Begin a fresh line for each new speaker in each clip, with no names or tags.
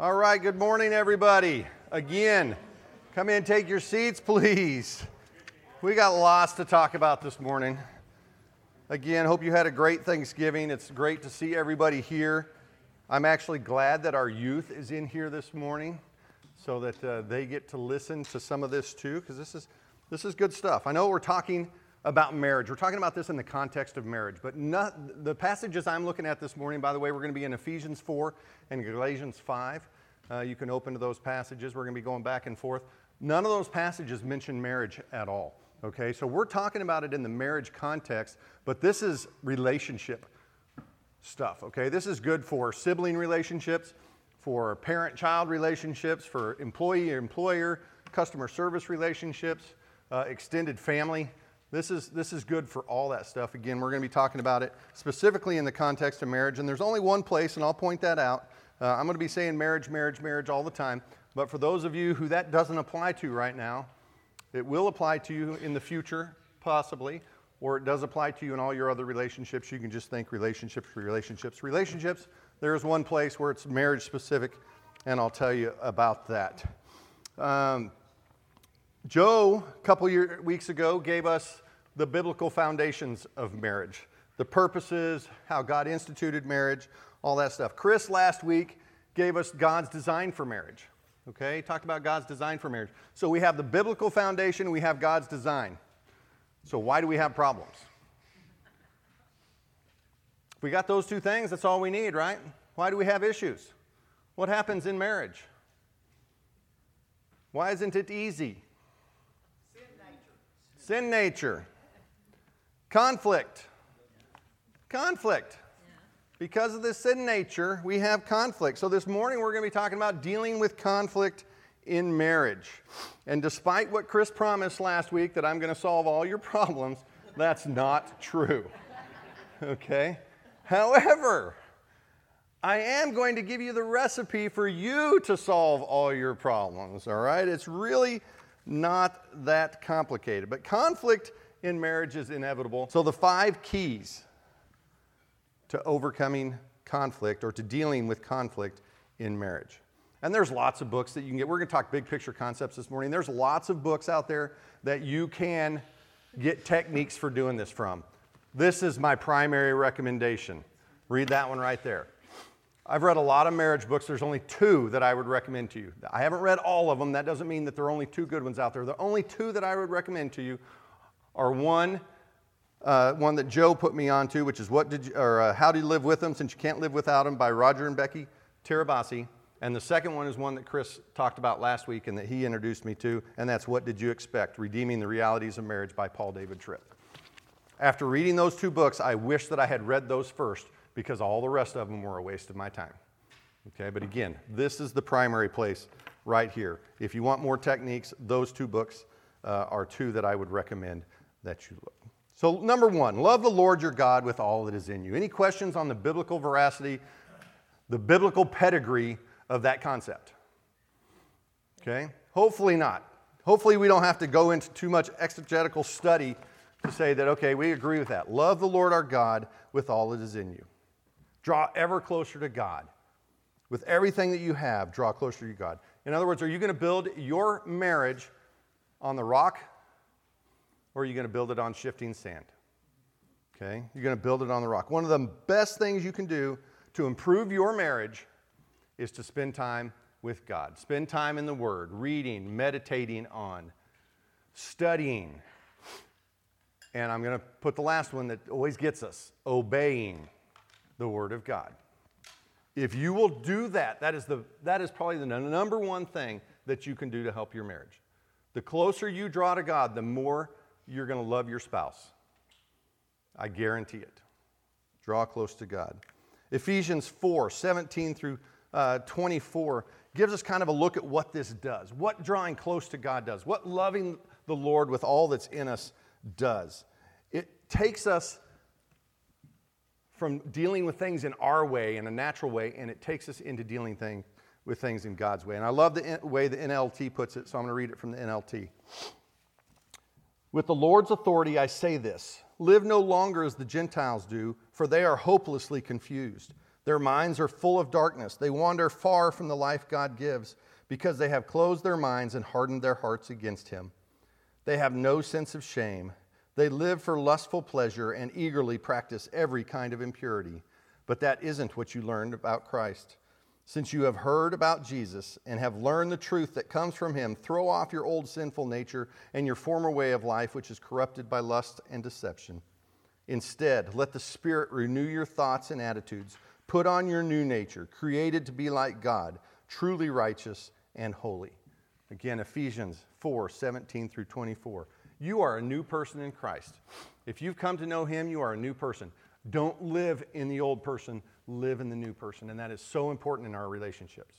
All right, good morning, everybody. Again, come in, take your seats, please. We got lots to talk about this morning. Again, hope you had a great Thanksgiving. It's great to see everybody here. I'm actually glad that our youth is in here this morning so that uh, they get to listen to some of this too, because this is, this is good stuff. I know we're talking about marriage. We're talking about this in the context of marriage, but not, the passages I'm looking at this morning, by the way, we're going to be in Ephesians 4 and Galatians 5. Uh, you can open to those passages. We're going to be going back and forth. None of those passages mention marriage at all. Okay, so we're talking about it in the marriage context, but this is relationship stuff. Okay, this is good for sibling relationships, for parent child relationships, for employee employer, customer service relationships, uh, extended family this is, this is good for all that stuff. Again, we're going to be talking about it specifically in the context of marriage. And there's only one place, and I'll point that out. Uh, I'm going to be saying marriage, marriage, marriage all the time. But for those of you who that doesn't apply to right now, it will apply to you in the future, possibly, or it does apply to you in all your other relationships. You can just think relationships, relationships, relationships. There is one place where it's marriage specific, and I'll tell you about that. Um, Joe, a couple year, weeks ago, gave us the biblical foundations of marriage the purposes, how God instituted marriage, all that stuff. Chris last week gave us God's design for marriage. Okay, he talked about God's design for marriage. So we have the biblical foundation, we have God's design. So why do we have problems? If we got those two things, that's all we need, right? Why do we have issues? What happens in marriage? Why isn't it easy? Sin nature. Conflict. Conflict. Because of this sin nature, we have conflict. So this morning we're going to be talking about dealing with conflict in marriage. And despite what Chris promised last week that I'm going to solve all your problems, that's not true. Okay? However, I am going to give you the recipe for you to solve all your problems, all right? It's really not that complicated. But conflict in marriage is inevitable. So, the five keys to overcoming conflict or to dealing with conflict in marriage. And there's lots of books that you can get. We're going to talk big picture concepts this morning. There's lots of books out there that you can get techniques for doing this from. This is my primary recommendation. Read that one right there. I've read a lot of marriage books. There's only two that I would recommend to you. I haven't read all of them. That doesn't mean that there are only two good ones out there. The only two that I would recommend to you are one, uh, one that Joe put me onto, which is what did you, or uh, How Do You Live With Them Since You Can't Live Without Them by Roger and Becky Tirabassi. And the second one is one that Chris talked about last week and that he introduced me to, and that's What Did You Expect? Redeeming the Realities of Marriage by Paul David Tripp. After reading those two books, I wish that I had read those first because all the rest of them were a waste of my time. Okay, but again, this is the primary place right here. If you want more techniques, those two books uh, are two that I would recommend that you look. So, number one, love the Lord your God with all that is in you. Any questions on the biblical veracity, the biblical pedigree of that concept? Okay, hopefully not. Hopefully, we don't have to go into too much exegetical study to say that, okay, we agree with that. Love the Lord our God with all that is in you. Draw ever closer to God. With everything that you have, draw closer to God. In other words, are you going to build your marriage on the rock or are you going to build it on shifting sand? Okay? You're going to build it on the rock. One of the best things you can do to improve your marriage is to spend time with God. Spend time in the Word, reading, meditating on, studying. And I'm going to put the last one that always gets us obeying the Word of God. If you will do that, that is, the, that is probably the number one thing that you can do to help your marriage. The closer you draw to God, the more you're going to love your spouse. I guarantee it. Draw close to God. Ephesians 4 17 through uh, 24 gives us kind of a look at what this does, what drawing close to God does, what loving the Lord with all that's in us does. It takes us from dealing with things in our way, in a natural way, and it takes us into dealing thing, with things in God's way. And I love the way the NLT puts it, so I'm going to read it from the NLT. With the Lord's authority, I say this live no longer as the Gentiles do, for they are hopelessly confused. Their minds are full of darkness. They wander far from the life God gives because they have closed their minds and hardened their hearts against Him. They have no sense of shame. They live for lustful pleasure and eagerly practice every kind of impurity. But that isn't what you learned about Christ. Since you have heard about Jesus and have learned the truth that comes from him, throw off your old sinful nature and your former way of life, which is corrupted by lust and deception. Instead, let the Spirit renew your thoughts and attitudes. Put on your new nature, created to be like God, truly righteous and holy. Again, Ephesians 4 17 through 24. You are a new person in Christ. If you've come to know him, you are a new person. Don't live in the old person, live in the new person. And that is so important in our relationships.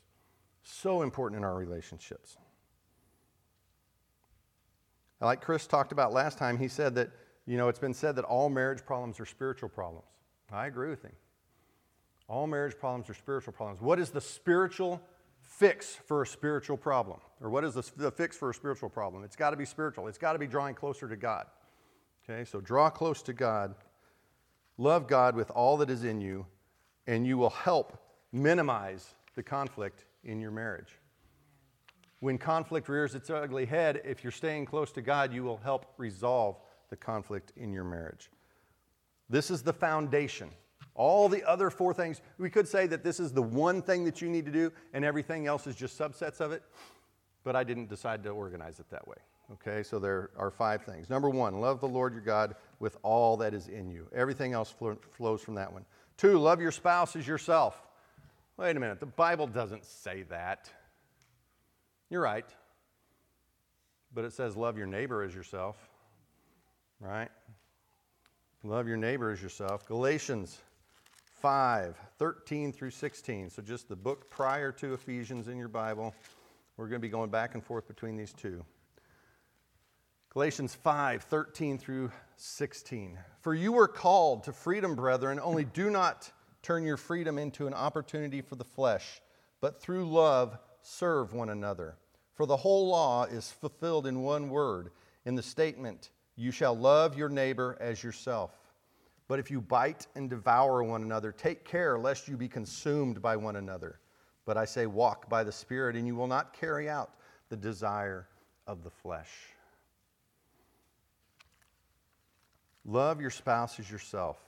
So important in our relationships. Like Chris talked about last time, he said that, you know, it's been said that all marriage problems are spiritual problems. I agree with him. All marriage problems are spiritual problems. What is the spiritual fix for a spiritual problem? Or what is the, the fix for a spiritual problem? It's got to be spiritual, it's got to be drawing closer to God. Okay, so draw close to God, love God with all that is in you, and you will help minimize the conflict in your marriage. When conflict rears its ugly head, if you're staying close to God, you will help resolve the conflict in your marriage. This is the foundation. All the other four things, we could say that this is the one thing that you need to do, and everything else is just subsets of it, but I didn't decide to organize it that way. Okay, so there are five things. Number one, love the Lord your God with all that is in you. Everything else flows from that one. Two, love your spouse as yourself. Wait a minute, the Bible doesn't say that. You're right. But it says love your neighbor as yourself, right? Love your neighbor as yourself. Galatians 5 13 through 16. So just the book prior to Ephesians in your Bible. We're going to be going back and forth between these two. Galatians 5 13 through 16. For you were called to freedom, brethren, only do not turn your freedom into an opportunity for the flesh, but through love serve one another. For the whole law is fulfilled in one word, in the statement, You shall love your neighbor as yourself. But if you bite and devour one another, take care lest you be consumed by one another. But I say, walk by the Spirit, and you will not carry out the desire of the flesh. Love your spouse as yourself.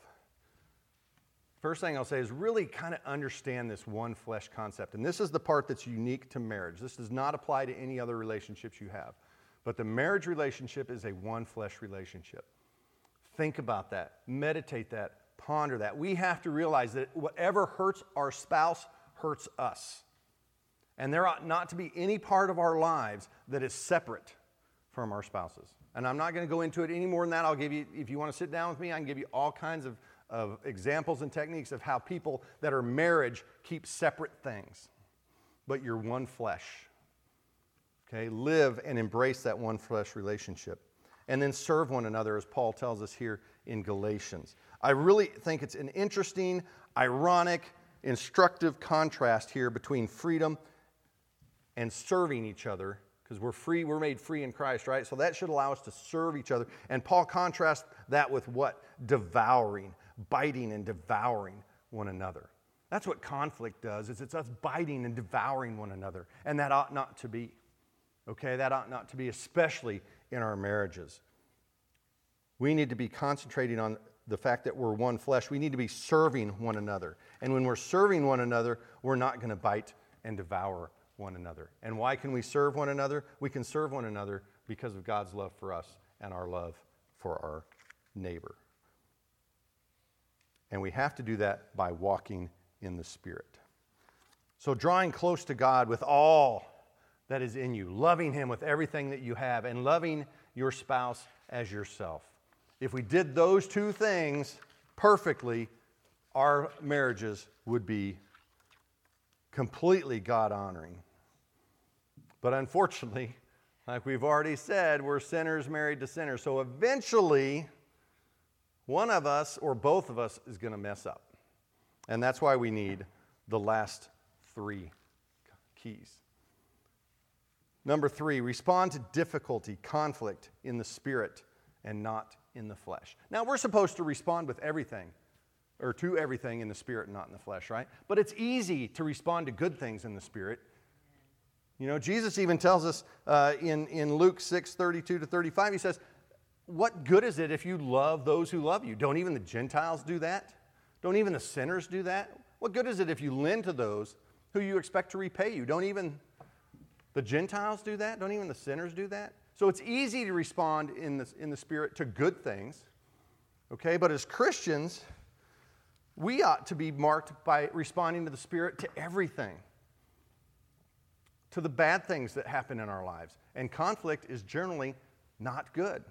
First thing I'll say is really kind of understand this one flesh concept. And this is the part that's unique to marriage. This does not apply to any other relationships you have. But the marriage relationship is a one flesh relationship. Think about that, meditate that, ponder that. We have to realize that whatever hurts our spouse hurts us. And there ought not to be any part of our lives that is separate from our spouses. And I'm not going to go into it any more than that. I'll give you, if you want to sit down with me, I can give you all kinds of, of examples and techniques of how people that are marriage keep separate things. But you're one flesh. Okay? Live and embrace that one flesh relationship. And then serve one another, as Paul tells us here in Galatians. I really think it's an interesting, ironic, instructive contrast here between freedom and serving each other because we're free, we're made free in Christ, right? So that should allow us to serve each other. And Paul contrasts that with what? Devouring, biting and devouring one another. That's what conflict does, is it's us biting and devouring one another. And that ought not to be. Okay, that ought not to be, especially in our marriages. We need to be concentrating on the fact that we're one flesh. We need to be serving one another. And when we're serving one another, we're not going to bite and devour one another. And why can we serve one another? We can serve one another because of God's love for us and our love for our neighbor. And we have to do that by walking in the Spirit. So, drawing close to God with all that is in you, loving Him with everything that you have, and loving your spouse as yourself. If we did those two things perfectly, our marriages would be completely God honoring. But unfortunately, like we've already said, we're sinners married to sinners. So eventually, one of us or both of us is going to mess up. And that's why we need the last three keys. Number three, respond to difficulty, conflict in the spirit and not in the flesh. Now, we're supposed to respond with everything or to everything in the spirit and not in the flesh, right? But it's easy to respond to good things in the spirit. You know, Jesus even tells us uh, in, in Luke 6 32 to 35, he says, What good is it if you love those who love you? Don't even the Gentiles do that? Don't even the sinners do that? What good is it if you lend to those who you expect to repay you? Don't even the Gentiles do that? Don't even the sinners do that? So it's easy to respond in the, in the Spirit to good things, okay? But as Christians, we ought to be marked by responding to the Spirit to everything, to the bad things that happen in our lives. And conflict is generally not good,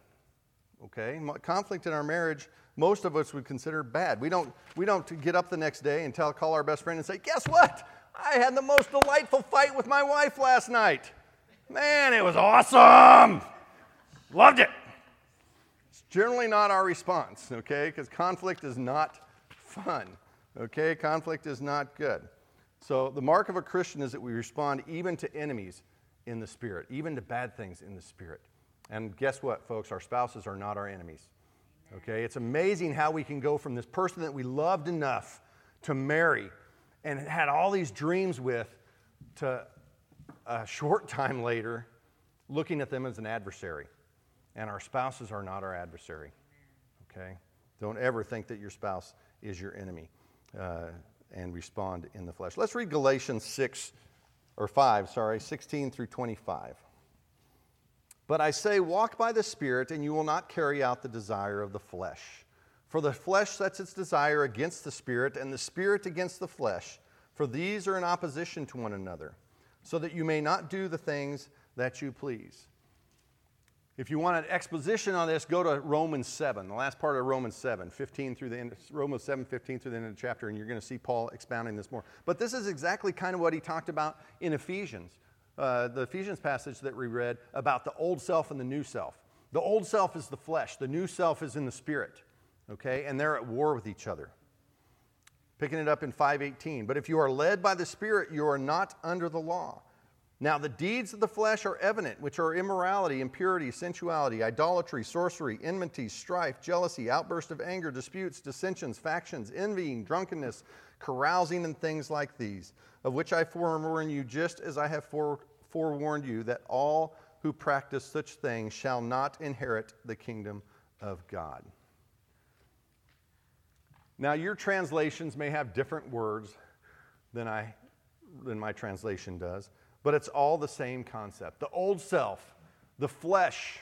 okay? Conflict in our marriage, most of us would consider bad. We don't, we don't get up the next day and tell, call our best friend and say, guess what? I had the most delightful fight with my wife last night. Man, it was awesome. Loved it. It's generally not our response, okay? Because conflict is not fun, okay? Conflict is not good. So, the mark of a Christian is that we respond even to enemies in the Spirit, even to bad things in the Spirit. And guess what, folks? Our spouses are not our enemies. Okay? It's amazing how we can go from this person that we loved enough to marry and had all these dreams with to a short time later looking at them as an adversary. And our spouses are not our adversary. Okay? Don't ever think that your spouse is your enemy uh, and respond in the flesh. Let's read Galatians 6 or 5, sorry, 16 through 25. But I say, walk by the Spirit, and you will not carry out the desire of the flesh. For the flesh sets its desire against the spirit, and the spirit against the flesh, for these are in opposition to one another, so that you may not do the things that you please. If you want an exposition on this, go to Romans 7, the last part of Romans 7, 15 through the end, Romans 7, 15 through the end of the chapter, and you're going to see Paul expounding this more. But this is exactly kind of what he talked about in Ephesians, uh, the Ephesians passage that we read about the old self and the new self. The old self is the flesh, the new self is in the spirit okay? And they're at war with each other. Picking it up in 518. But if you are led by the Spirit, you are not under the law. Now, the deeds of the flesh are evident, which are immorality, impurity, sensuality, idolatry, sorcery, enmity, strife, jealousy, outburst of anger, disputes, dissensions, factions, envying, drunkenness, carousing, and things like these, of which I forewarn you, just as I have forewarned you, that all who practice such things shall not inherit the kingdom of God. Now, your translations may have different words than, I, than my translation does, but it's all the same concept. The old self, the flesh,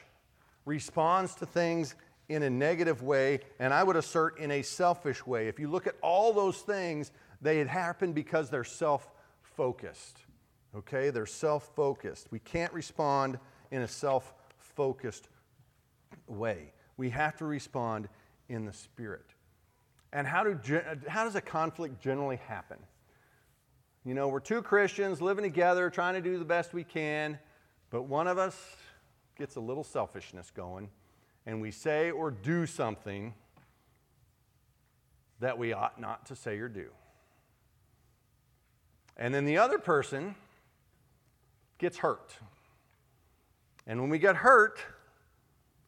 responds to things in a negative way, and I would assert in a selfish way. If you look at all those things, they happen because they're self focused. Okay? They're self focused. We can't respond in a self focused way. We have to respond in the Spirit. And how, do, how does a conflict generally happen? You know, we're two Christians living together, trying to do the best we can, but one of us gets a little selfishness going, and we say or do something that we ought not to say or do. And then the other person gets hurt. And when we get hurt,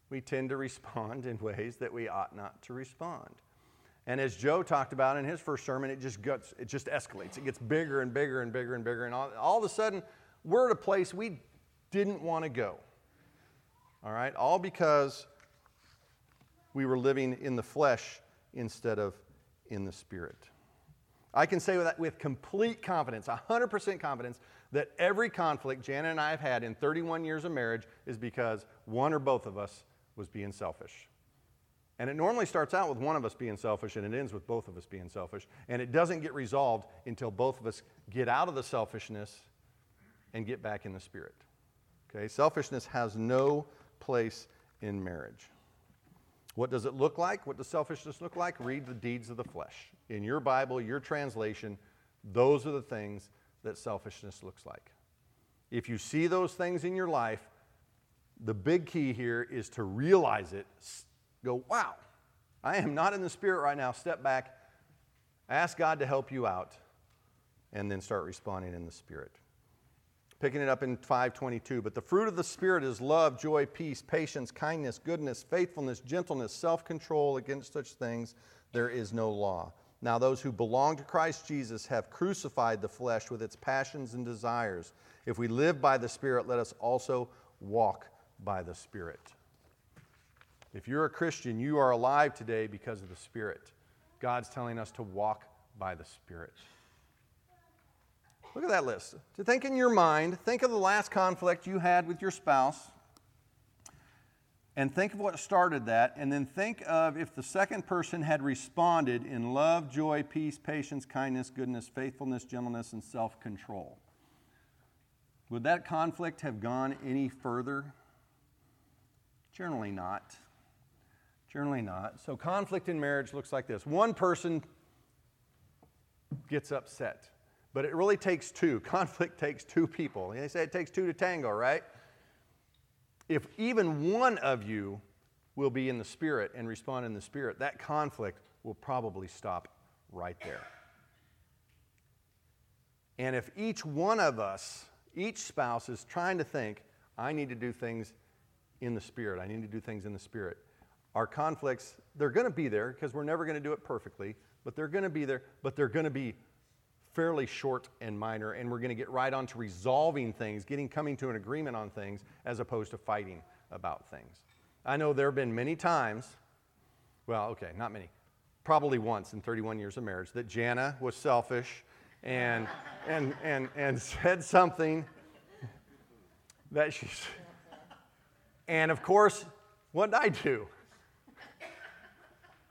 we tend to respond in ways that we ought not to respond. And as Joe talked about in his first sermon, it just gets, it just escalates. It gets bigger and bigger and bigger and bigger. And all, all of a sudden, we're at a place we didn't want to go. All right? All because we were living in the flesh instead of in the spirit. I can say with, with complete confidence, 100% confidence, that every conflict Jana and I have had in 31 years of marriage is because one or both of us was being selfish. And it normally starts out with one of us being selfish and it ends with both of us being selfish. And it doesn't get resolved until both of us get out of the selfishness and get back in the spirit. Okay? Selfishness has no place in marriage. What does it look like? What does selfishness look like? Read the deeds of the flesh. In your Bible, your translation, those are the things that selfishness looks like. If you see those things in your life, the big key here is to realize it, go, wow, I am not in the spirit right now. Step back, ask God to help you out, and then start responding in the spirit. Picking it up in 522, but the fruit of the Spirit is love, joy, peace, patience, kindness, goodness, faithfulness, gentleness, self control. Against such things there is no law. Now, those who belong to Christ Jesus have crucified the flesh with its passions and desires. If we live by the Spirit, let us also walk by the Spirit. If you're a Christian, you are alive today because of the Spirit. God's telling us to walk by the Spirit. Look at that list. To think in your mind, think of the last conflict you had with your spouse and think of what started that, and then think of if the second person had responded in love, joy, peace, patience, kindness, goodness, faithfulness, gentleness, and self control. Would that conflict have gone any further? Generally not. Generally not. So, conflict in marriage looks like this one person gets upset, but it really takes two. Conflict takes two people. They say it takes two to tango, right? if even one of you will be in the Spirit and respond in the Spirit, that conflict will probably stop right there. And if each one of us, each spouse is trying to think, I need to do things in the Spirit, I need to do things in the Spirit, our conflicts, they're going to be there because we're never going to do it perfectly, but they're going to be there, but they're going to be fairly short and minor, and we're going to get right on to resolving things, getting coming to an agreement on things, as opposed to fighting about things. I know there have been many times, well, okay, not many, probably once in 31 years of marriage, that Jana was selfish and, and, and, and said something that she's. And of course, what did I do?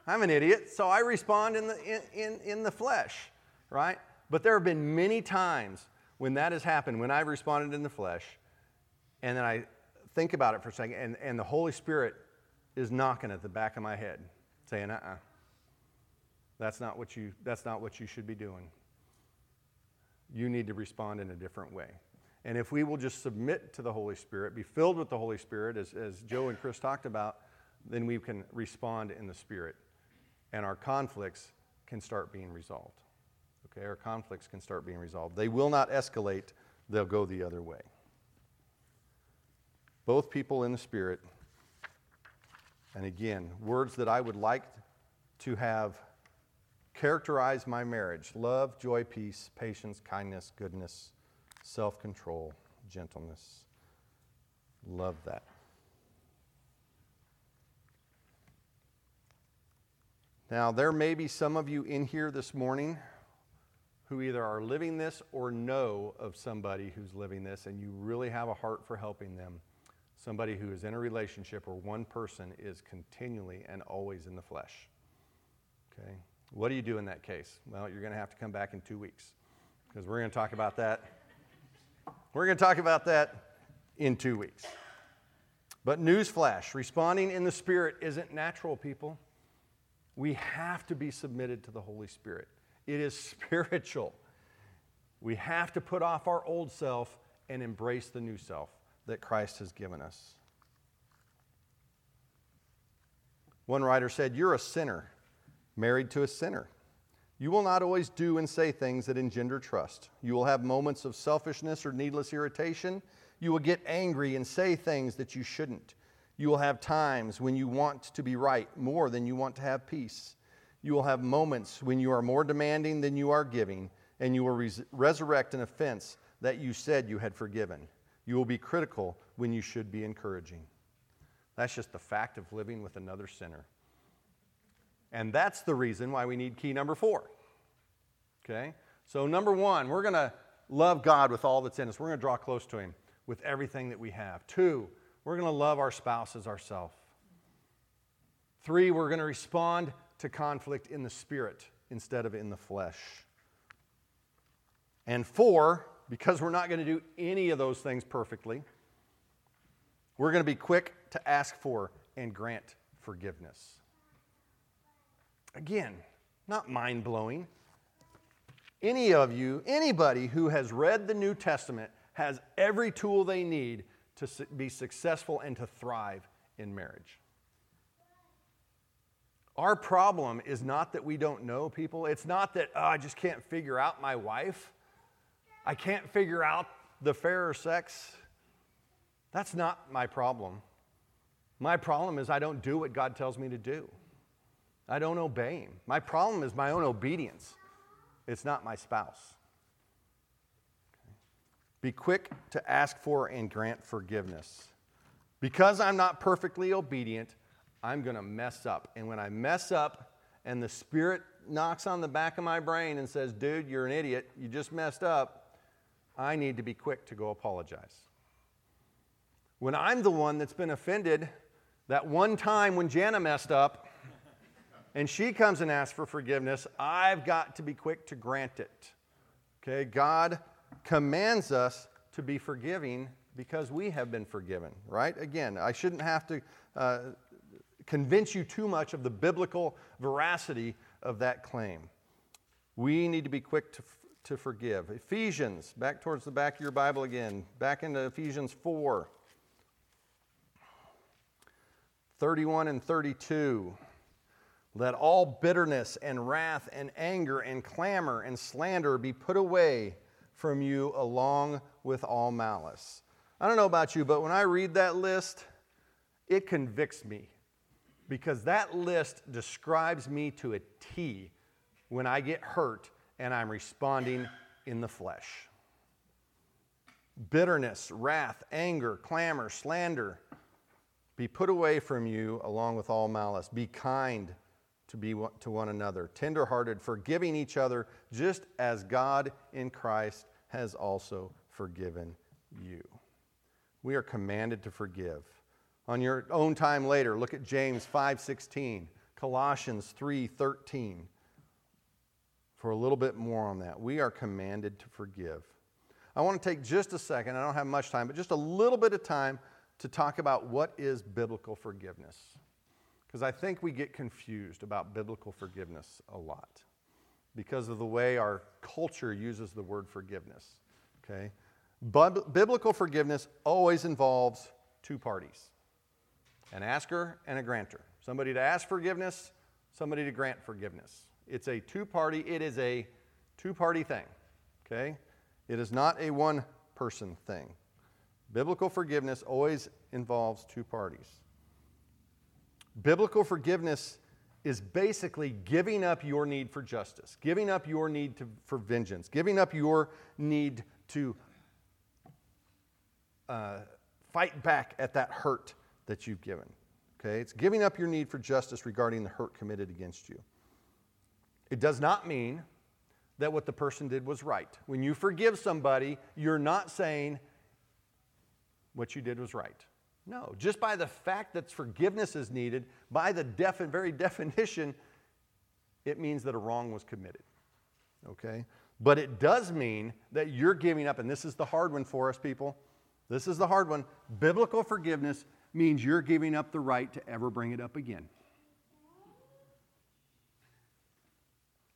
I'm an idiot, so I respond in the, in, in, in the flesh, right? But there have been many times when that has happened, when I've responded in the flesh, and then I think about it for a second, and, and the Holy Spirit is knocking at the back of my head, saying, uh uh-uh, uh, that's not what you that's not what you should be doing. You need to respond in a different way. And if we will just submit to the Holy Spirit, be filled with the Holy Spirit, as, as Joe and Chris talked about, then we can respond in the Spirit. And our conflicts can start being resolved okay, our conflicts can start being resolved. They will not escalate, they'll go the other way. Both people in the Spirit, and again, words that I would like to have characterize my marriage love, joy, peace, patience, kindness, goodness, self control, gentleness. Love that. Now, there may be some of you in here this morning who either are living this or know of somebody who's living this, and you really have a heart for helping them. Somebody who is in a relationship where one person is continually and always in the flesh. Okay? What do you do in that case? Well, you're going to have to come back in two weeks because we're going to talk about that. We're going to talk about that in two weeks. But newsflash responding in the Spirit isn't natural, people. We have to be submitted to the Holy Spirit. It is spiritual. We have to put off our old self and embrace the new self that Christ has given us. One writer said, You're a sinner, married to a sinner. You will not always do and say things that engender trust. You will have moments of selfishness or needless irritation. You will get angry and say things that you shouldn't. You will have times when you want to be right more than you want to have peace. You will have moments when you are more demanding than you are giving, and you will res- resurrect an offense that you said you had forgiven. You will be critical when you should be encouraging. That's just the fact of living with another sinner. And that's the reason why we need key number four. Okay? So, number one, we're going to love God with all that's in us. We're going to draw close to Him with everything that we have. Two, we're going to love our spouse as ourselves. Three, we're going to respond to conflict in the spirit instead of in the flesh. And four, because we're not going to do any of those things perfectly, we're going to be quick to ask for and grant forgiveness. Again, not mind blowing. Any of you, anybody who has read the New Testament, has every tool they need to be successful and to thrive in marriage. Our problem is not that we don't know people. It's not that oh, I just can't figure out my wife. I can't figure out the fairer sex. That's not my problem. My problem is I don't do what God tells me to do. I don't obey him. My problem is my own obedience, it's not my spouse. Be quick to ask for and grant forgiveness. Because I'm not perfectly obedient, I'm going to mess up. And when I mess up and the Spirit knocks on the back of my brain and says, dude, you're an idiot, you just messed up, I need to be quick to go apologize. When I'm the one that's been offended, that one time when Jana messed up and she comes and asks for forgiveness, I've got to be quick to grant it. Okay, God commands us to be forgiving because we have been forgiven, right? Again, I shouldn't have to uh, convince you too much of the biblical veracity of that claim. We need to be quick to, to forgive. Ephesians, back towards the back of your Bible again, back into Ephesians 4 31 and 32. Let all bitterness and wrath and anger and clamor and slander be put away from you along with all malice. I don't know about you, but when I read that list, it convicts me because that list describes me to a T when I get hurt and I'm responding in the flesh. Bitterness, wrath, anger, clamor, slander be put away from you along with all malice. Be kind to be to one another, tenderhearted, forgiving each other, just as God in Christ has also forgiven you. We are commanded to forgive. On your own time later, look at James 5:16, Colossians 3:13. For a little bit more on that. We are commanded to forgive. I want to take just a second, I don't have much time, but just a little bit of time to talk about what is biblical forgiveness. Because I think we get confused about biblical forgiveness a lot because of the way our culture uses the word forgiveness. Okay? But biblical forgiveness always involves two parties an asker and a grantor. Somebody to ask forgiveness, somebody to grant forgiveness. It's a two party, it is a two party thing. Okay? It is not a one person thing. Biblical forgiveness always involves two parties. Biblical forgiveness is basically giving up your need for justice, giving up your need to, for vengeance, giving up your need to uh, fight back at that hurt that you've given. Okay? It's giving up your need for justice regarding the hurt committed against you. It does not mean that what the person did was right. When you forgive somebody, you're not saying what you did was right. No, just by the fact that forgiveness is needed, by the def- very definition, it means that a wrong was committed. Okay? But it does mean that you're giving up, and this is the hard one for us, people. This is the hard one. Biblical forgiveness means you're giving up the right to ever bring it up again.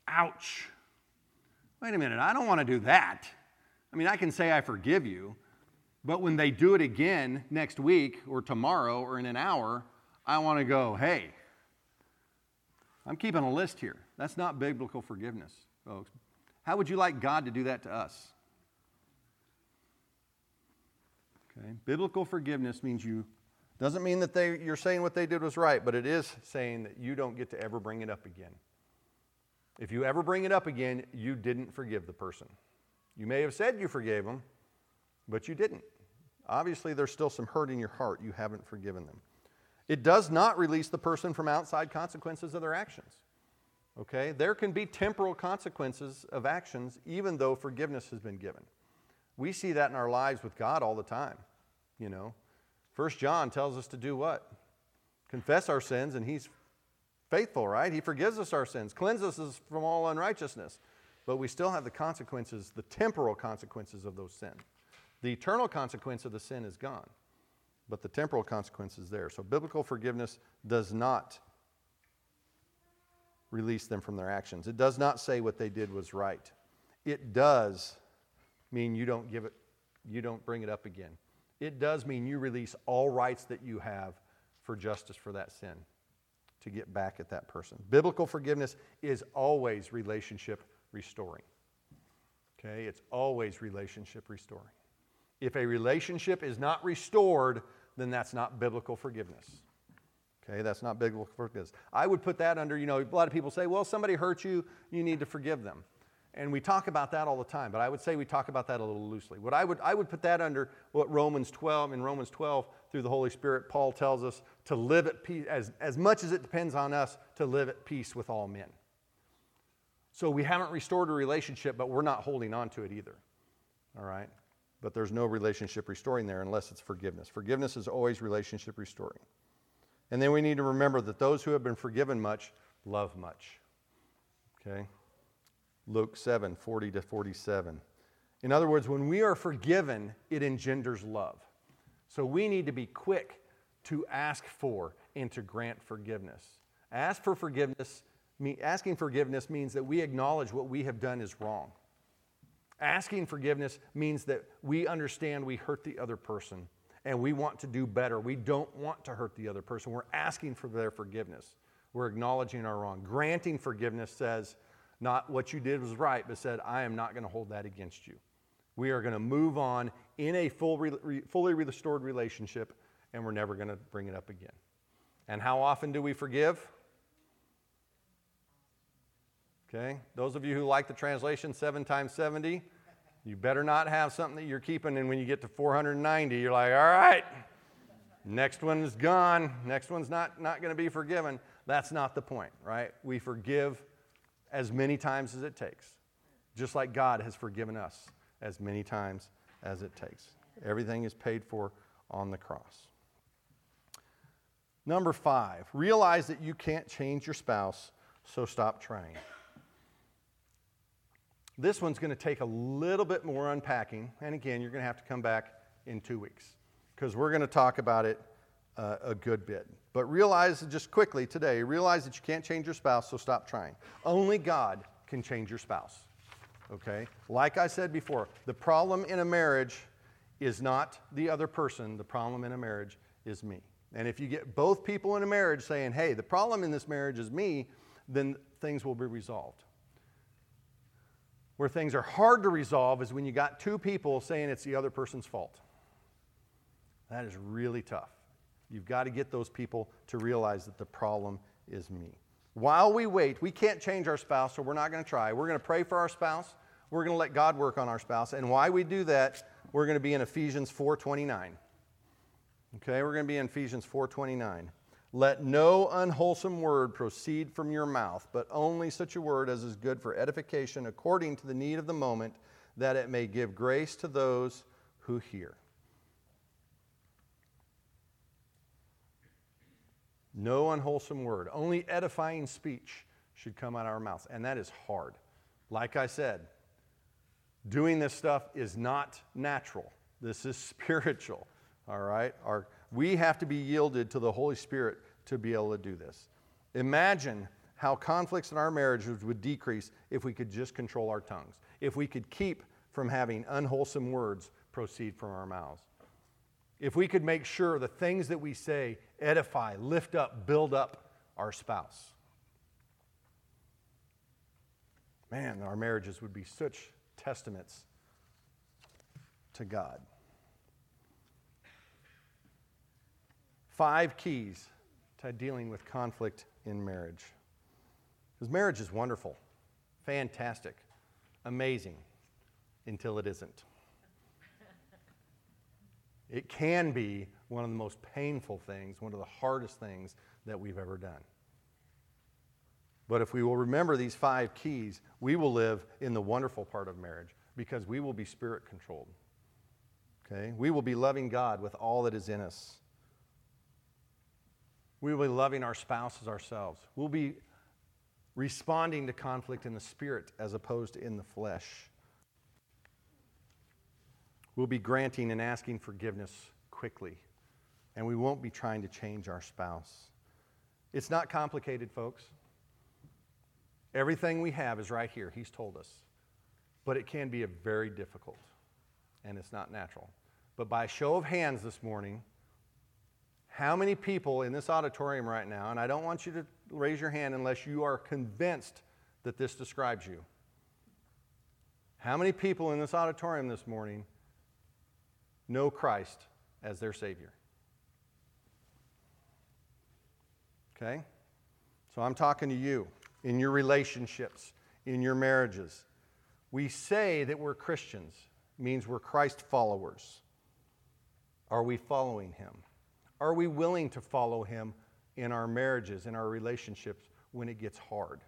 Ouch. Wait a minute, I don't want to do that. I mean, I can say I forgive you, but when they do it again next week or tomorrow or in an hour, I want to go, hey, I'm keeping a list here. That's not biblical forgiveness, folks. How would you like God to do that to us? Okay. Biblical forgiveness means you doesn't mean that they, you're saying what they did was right, but it is saying that you don't get to ever bring it up again. If you ever bring it up again, you didn't forgive the person. You may have said you forgave them, but you didn't. Obviously, there's still some hurt in your heart. You haven't forgiven them. It does not release the person from outside consequences of their actions. Okay? There can be temporal consequences of actions even though forgiveness has been given. We see that in our lives with God all the time. You know, First John tells us to do what? Confess our sins, and He's faithful, right? He forgives us our sins, cleanses us from all unrighteousness. But we still have the consequences, the temporal consequences of those sins. The eternal consequence of the sin is gone, but the temporal consequence is there. So biblical forgiveness does not release them from their actions. It does not say what they did was right. It does mean you don't give it, you don't bring it up again. It does mean you release all rights that you have for justice for that sin to get back at that person. Biblical forgiveness is always relationship restoring. Okay? It's always relationship restoring. If a relationship is not restored, then that's not biblical forgiveness. Okay, that's not biblical forgiveness. I would put that under, you know, a lot of people say, well, somebody hurt you, you need to forgive them. And we talk about that all the time, but I would say we talk about that a little loosely. What I would, I would put that under what Romans 12, in Romans 12, through the Holy Spirit, Paul tells us to live at peace, as, as much as it depends on us, to live at peace with all men. So we haven't restored a relationship, but we're not holding on to it either. All right? But there's no relationship restoring there unless it's forgiveness. Forgiveness is always relationship restoring. And then we need to remember that those who have been forgiven much love much. Okay? Luke 7 40 to 47. In other words, when we are forgiven, it engenders love. So we need to be quick to ask for and to grant forgiveness. Ask for forgiveness, asking forgiveness means that we acknowledge what we have done is wrong. Asking forgiveness means that we understand we hurt the other person and we want to do better. We don't want to hurt the other person. We're asking for their forgiveness. We're acknowledging our wrong. Granting forgiveness says, not what you did was right, but said, I am not going to hold that against you. We are going to move on in a full, re, fully restored relationship, and we're never going to bring it up again. And how often do we forgive? Okay, those of you who like the translation seven times 70, you better not have something that you're keeping, and when you get to 490, you're like, all right, next one is gone, next one's not, not going to be forgiven. That's not the point, right? We forgive as many times as it takes, just like God has forgiven us as many times as it takes. Everything is paid for on the cross. Number five, realize that you can't change your spouse, so stop trying. This one's going to take a little bit more unpacking, and again, you're going to have to come back in two weeks because we're going to talk about it uh, a good bit. But realize just quickly today, realize that you can't change your spouse, so stop trying. Only God can change your spouse. Okay? Like I said before, the problem in a marriage is not the other person, the problem in a marriage is me. And if you get both people in a marriage saying, hey, the problem in this marriage is me, then things will be resolved. Where things are hard to resolve is when you got two people saying it's the other person's fault. That is really tough. You've got to get those people to realize that the problem is me. While we wait, we can't change our spouse, so we're not going to try. We're going to pray for our spouse. We're going to let God work on our spouse. And why we do that, we're going to be in Ephesians 4:29. Okay, we're going to be in Ephesians 4:29. Let no unwholesome word proceed from your mouth, but only such a word as is good for edification according to the need of the moment, that it may give grace to those who hear. No unwholesome word. Only edifying speech should come out of our mouths. And that is hard. Like I said, doing this stuff is not natural. This is spiritual. All right? Our, we have to be yielded to the Holy Spirit to be able to do this. Imagine how conflicts in our marriages would decrease if we could just control our tongues, if we could keep from having unwholesome words proceed from our mouths. If we could make sure the things that we say edify, lift up, build up our spouse. Man, our marriages would be such testaments to God. Five keys to dealing with conflict in marriage. Because marriage is wonderful, fantastic, amazing, until it isn't. It can be one of the most painful things, one of the hardest things that we've ever done. But if we will remember these five keys, we will live in the wonderful part of marriage because we will be spirit controlled. Okay? We will be loving God with all that is in us. We will be loving our spouses ourselves. We'll be responding to conflict in the spirit as opposed to in the flesh. We'll be granting and asking forgiveness quickly, and we won't be trying to change our spouse. It's not complicated, folks. Everything we have is right here. He's told us. But it can be very difficult, and it's not natural. But by a show of hands this morning, how many people in this auditorium right now, and I don't want you to raise your hand unless you are convinced that this describes you. How many people in this auditorium this morning know Christ as their Savior? Okay? So I'm talking to you in your relationships, in your marriages. We say that we're Christians, means we're Christ followers. Are we following him? Are we willing to follow him in our marriages, in our relationships when it gets hard?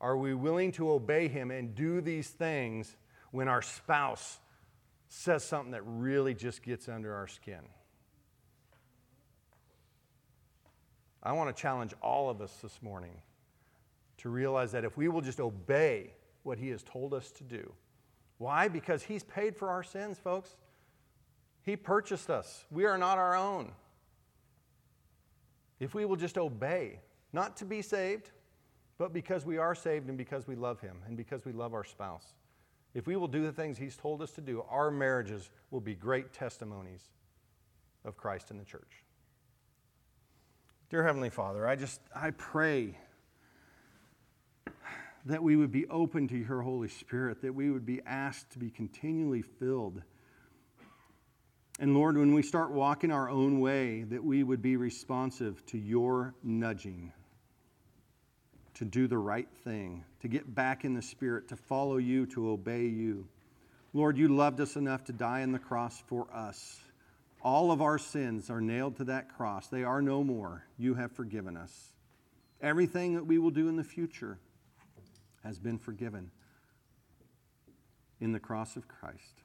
Are we willing to obey him and do these things when our spouse says something that really just gets under our skin? I want to challenge all of us this morning to realize that if we will just obey what he has told us to do, why? Because he's paid for our sins, folks. He purchased us. We are not our own. If we will just obey, not to be saved, but because we are saved and because we love him and because we love our spouse. If we will do the things he's told us to do, our marriages will be great testimonies of Christ in the church. Dear Heavenly Father, I just, I pray that we would be open to your Holy Spirit, that we would be asked to be continually filled. And Lord, when we start walking our own way, that we would be responsive to your nudging to do the right thing, to get back in the Spirit, to follow you, to obey you. Lord, you loved us enough to die on the cross for us. All of our sins are nailed to that cross. They are no more. You have forgiven us. Everything that we will do in the future has been forgiven in the cross of Christ.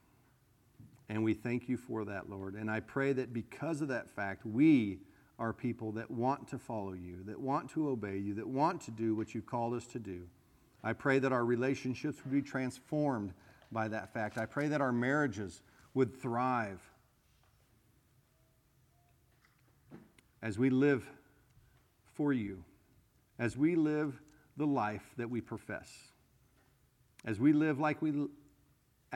And we thank you for that, Lord. And I pray that because of that fact, we are people that want to follow you, that want to obey you, that want to do what you've called us to do. I pray that our relationships would be transformed by that fact. I pray that our marriages would thrive as we live for you, as we live the life that we profess, as we live like we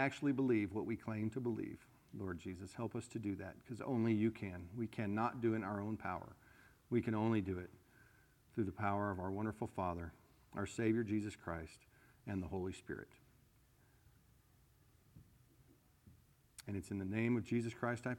actually believe what we claim to believe. Lord Jesus, help us to do that because only you can. We cannot do it in our own power. We can only do it through the power of our wonderful Father, our Savior Jesus Christ, and the Holy Spirit. And it's in the name of Jesus Christ I pray.